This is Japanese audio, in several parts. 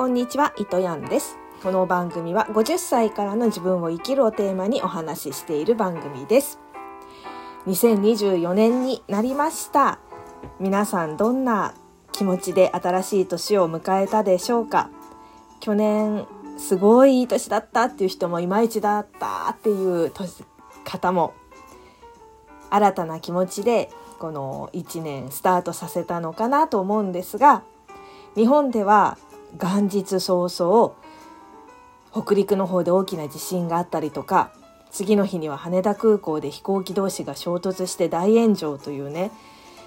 こんにちは、糸やんです。この番組は50歳からの自分を生きるをテーマにお話ししている番組です。2024年になりました。皆さんどんな気持ちで新しい年を迎えたでしょうか？去年すごいいい年だったっていう人もいまいちだったっていう方も新たな気持ちでこの1年スタートさせたのかなと思うんですが日本では元日早々北陸の方で大きな地震があったりとか次の日には羽田空港で飛行機同士が衝突して大炎上というね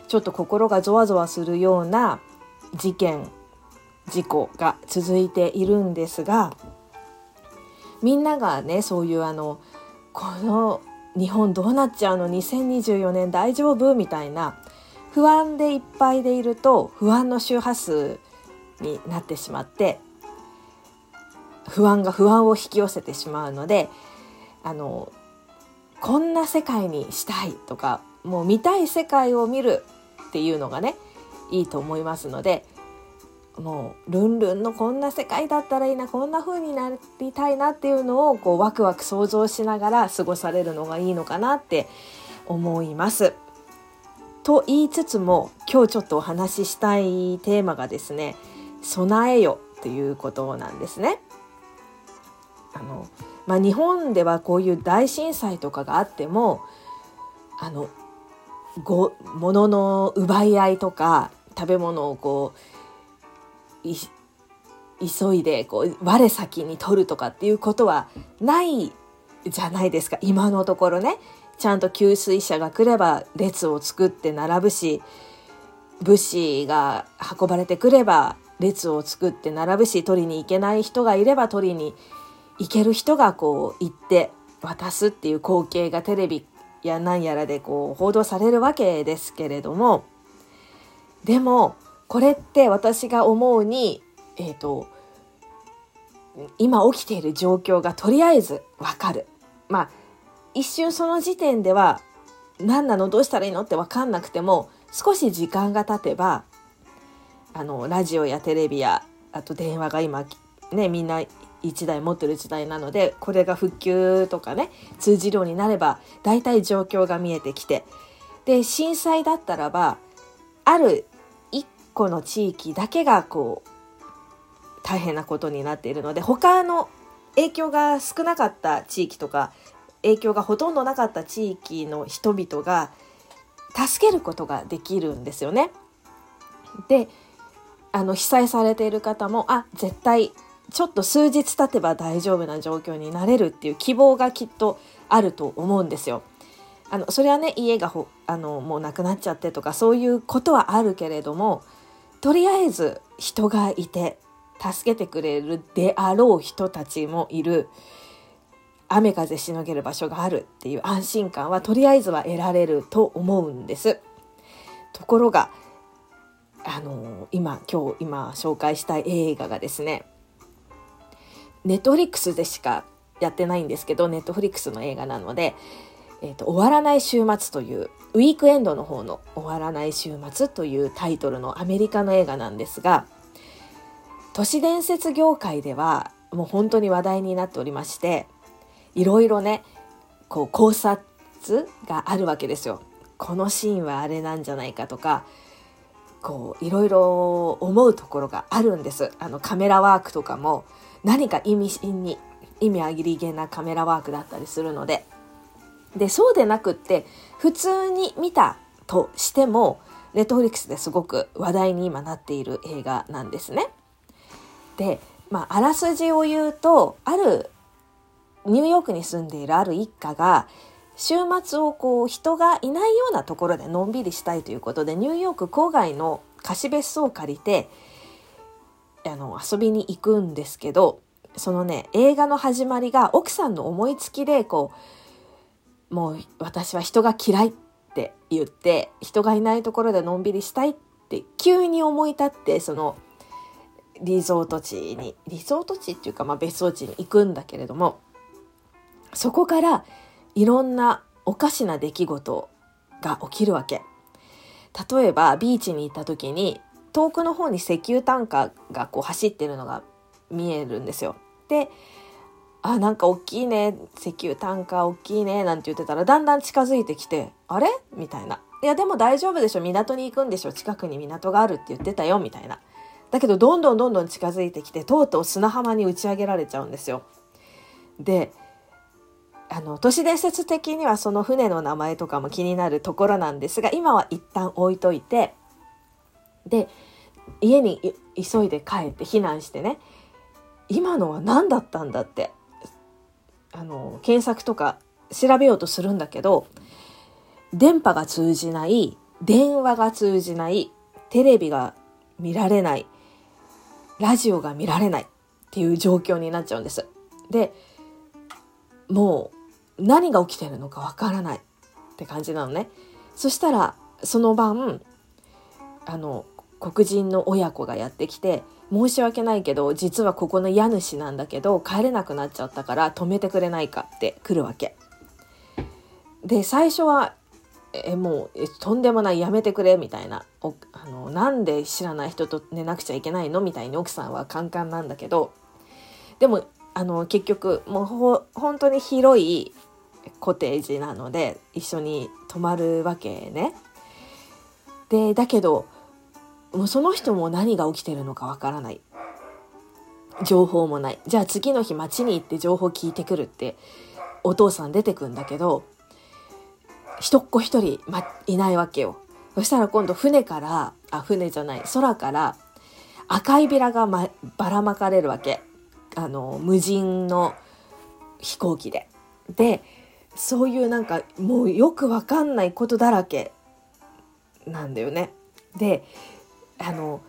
ちょっと心がゾワゾワするような事件事故が続いているんですがみんながねそういうあのこの日本どうなっちゃうの？2024年大丈夫みたいな不安でいっぱいでいると不安の周波数になってしまって不安が不安を引き寄せてしまうのであのこんな世界にしたいとかもう見たい世界を見るっていうのがねいいと思いますのでもうルンルンのこんな世界だったらいいなこんな風になりたいなっていうのをこうワクワク想像しながら過ごされるのがいいのかなって思います。と言いつつも今日ちょっとお話ししたいテーマがですね備えよっていうことなんですね。あのまあ、日本ではこういう大震災とかがあってもあのご物の奪い合いとか食べ物をこう急いでこう我先に取るとかっていうことはないじゃないですか今のところねちゃんと給水車が来れば列を作って並ぶし物資が運ばれてくれば列を作って並ぶし取りに行けない人がいれば取りに行ける人がこう行って渡すっていう光景がテレビや何やらでこう報道されるわけですけれどもでもこれって私が思うにえっ、ー、と今起きている状況がとりあえずわかる。まあ一瞬その時点では何なの？どうしたらいいの？って分かんなくても少し時間が経てばあのラジオやテレビやあと電話が今ねみんな1台持ってる時代なのでこれが復旧とかね通じるようになれば大体状況が見えてきてで震災だったらばある1個の地域だけがこう大変なことになっているので他の影響が少なかった地域とか影響がほとんどなかった地域の人々が助けることができるんですよね。であの被災されている方もあ絶対ちょっと数日経てば大丈夫な状況になれるっていう希望がきっとあると思うんですよ。あのそれはね家がほあのもうなくなっちゃってとかそういうことはあるけれどもとりあえず人がいて助けてくれるであろう人たちもいる雨風しのげる場所があるっていう安心感はとりあえずは得られると思うんです。ところがあの今今日今紹介したい映画がですねネットフリックスでしかやってないんですけどネットフリックスの映画なので「えーと、終わらない週末」というウィークエンドの方の「終わらない週末」というタイトルのアメリカの映画なんですが都市伝説業界ではもう本当に話題になっておりましていろいろねこう考察があるわけですよ。このシーンはあれなんじゃないかとかこういろいろ思うところがあるんです。あのカメラワークとかも何か意味深に意味あぎりげなカメラワークだったりするのででそうでなくって普通に見たとしてもネットフリックスですごく話題に今なっている映画なんですね。で、まあ、あらすじを言うとあるニューヨークに住んでいるある一家が週末をこう人がいないようなところでのんびりしたいということでニューヨーク郊外の貸別荘を借りてあの遊びに行くんですけどそのね映画の始まりが奥さんの思いつきでこうもう私は人が嫌いって言って人がいないところでのんびりしたいって急に思い立ってそのリゾート地にリゾート地っていうか、まあ、別荘地に行くんだけれどもそこからいろんなおかしな出来事が起きるわけ。例えばビーチに行った時に遠くの方に石油タンカーがこう走ってるのが見えるんですよ。であなんか大きいね石油タンカー大きいねなんて言ってたらだんだん近づいてきてあれ？みたいないやでも大丈夫でしょ港に行くんでしょ近くに港があるって言ってたよみたいなだけどどんどんどんどん近づいてきてとうとう砂浜に打ち上げられちゃうんですよであの都市伝説的にはその船の名前とかも気になるところなんですが今は一旦置いといてで家に急いで帰って避難してね今のは何だったんだってあの検索とか調べようとするんだけど電波が通じない電話が通じないテレビが見られないラジオが見られないっていう状況になっちゃうんです。でもう何が起きてるのかわからないって感じなのね。そしたらその晩あの黒人の親子がやってきて申し訳ないけど実はここの家主なんだけど帰れなくなっちゃったから止めてくれないかって来るわけ。で最初はえもうとんでもないやめてくれみたいなおあのなんで知らない人と寝なくちゃいけないのみたいに奥さんはカンカンなんだけどでもあの結局もうほ本当に広いコテージなので一緒に泊まるわけね。でだけどもうその人も何が起きてるのかわからない。情報もない。じゃあ次の日町に行って情報聞いてくるってお父さん出てくんだけど一っ子一人、ま、いないわけよ。そしたら今度船からあ船じゃない空から赤いビラが、ま、ばらまかれるわけ。あの無人の飛行機で。でそういうなんかもうよくわかんないことだらけなんだよね。であの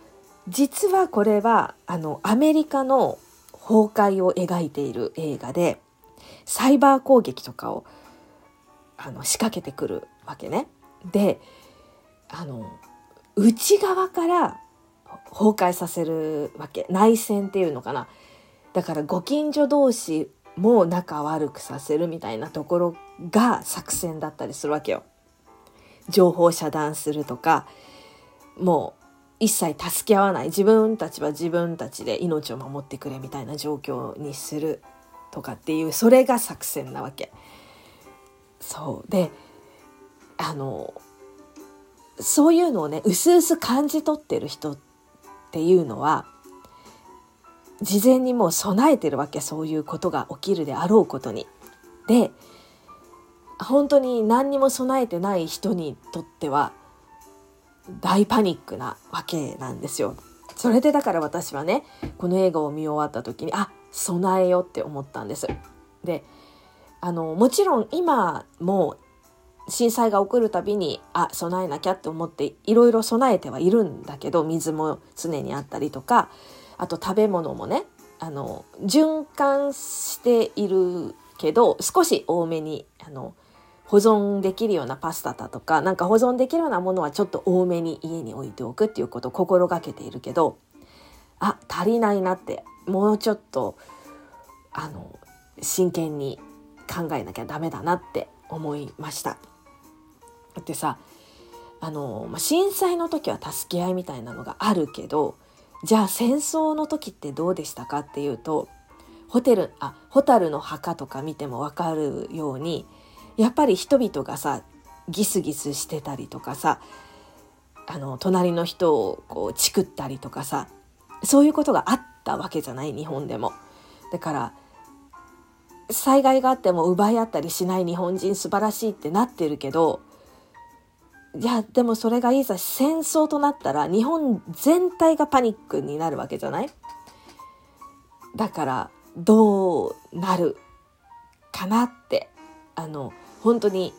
実はこれはあのアメリカの崩壊を描いている映画でサイバー攻撃とかをあの仕掛けてくるわけね。であの内側から崩壊させるわけ内戦っていうのかなだからご近所同士も仲悪くさせるみたいなところが作戦だったりするわけよ。情報遮断するとかもう一切助け合わない自分たちは自分たちで命を守ってくれみたいな状況にするとかっていうそれが作戦なわけ。そうであのそういうのをねうすうす感じ取ってる人っていうのは事前にもう備えてるわけそういうことが起きるであろうことに。で本当に何にも備えてない人にとっては大パニックなわけなんですよ。それでだから私はねこの映画を見終わった時にあ備えよって思ったんです。であのもちろん今も震災が起こるたびにあ備えなきゃって思っていろいろ備えてはいるんだけど水も常にあったりとかあと食べ物もねあの循環しているけど少し多めにあの保存できるようなパスタだとかなんか保存できるようなものはちょっと多めに家に置いておくっていうことを心がけているけどあ足りないなってもうちょっとあの真剣に考えなきゃダメだなって思いました。だってさあの、まあ震災の時は助け合いみたいなのがあるけどじゃあ戦争の時ってどうでしたかっていうとホテルあホタルの墓とか見ても分かるようにやっぱり人々がさギスギスしてたりとかさあの隣の人をこうチクったりとかさそういうことがあったわけじゃない日本でも。だから災害があっても奪い合ったりしない日本人素晴らしいってなってるけどいやでもそれがいざ戦争となったら日本全体がパニックになるわけじゃない？だからどうなるかなって。あの本当に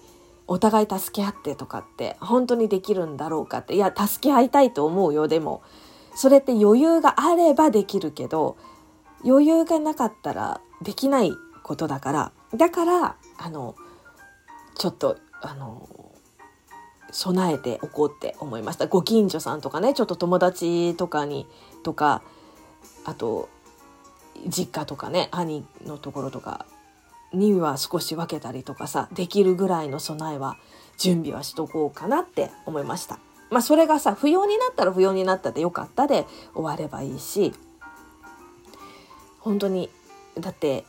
お互い助け合ってとかって本当にできるんだろうかって。いや助け合いたいと思うよでも。それって余裕があればできるけど余裕がなかったらできないことだから。だからあのちょっとあの備えておこうって思いましたご近所さんとかねちょっと友達とかにとかあと実家とかね兄のところとかには少し分けたりとかさできるぐらいの備えは準備はしとこうかなって思いました。まあそれがさ不要になったら不要になったでよかったで終わればいいし本当にだって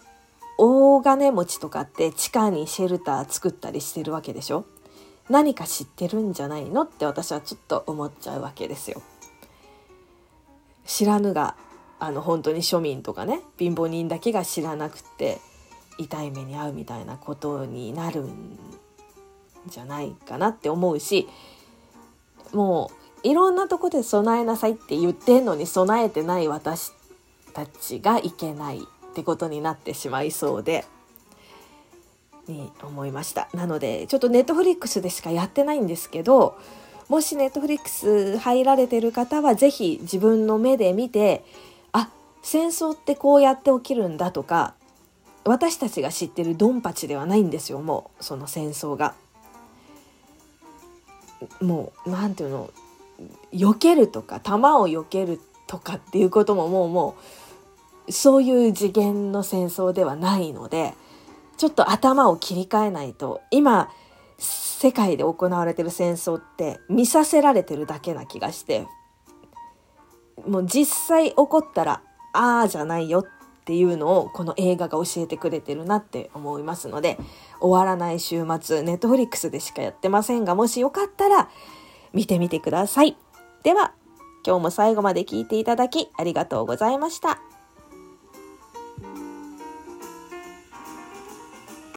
大金持ちとかって地下にシェルター作ったりしてるわけでしょ？何か知ってるんじゃないのって私はちょっと思っちゃうわけですよ。知らぬがあの本当に庶民とかね貧乏人だけが知らなくて痛い目に遭うみたいなことになるんじゃないかなって思うしもういろんなとこで備えなさいって言ってんのに備えてない私たちがいけないってことになってしまいそうで。に思いましたなのでちょっとネットフリックスでしかやってないんですけどもしネットフリックス入られてる方は是非自分の目で見てあ戦争ってこうやって起きるんだとか私たちが知ってるドンパチではないんですよもうその戦争が。もう何ていうの避けるとか弾を避けるとかっていうことももうもうそういう次元の戦争ではないのでちょっと頭を切り替えないと今世界で行われてる戦争って見させられてるだけな気がしてもう実際起こったらああじゃないよっていうのをこの映画が教えてくれてるなって思いますので終わらない週末ネットフリックスでしかやってませんがもしよかったら見てみてください。では今日も最後まで聞いていただきありがとうございました。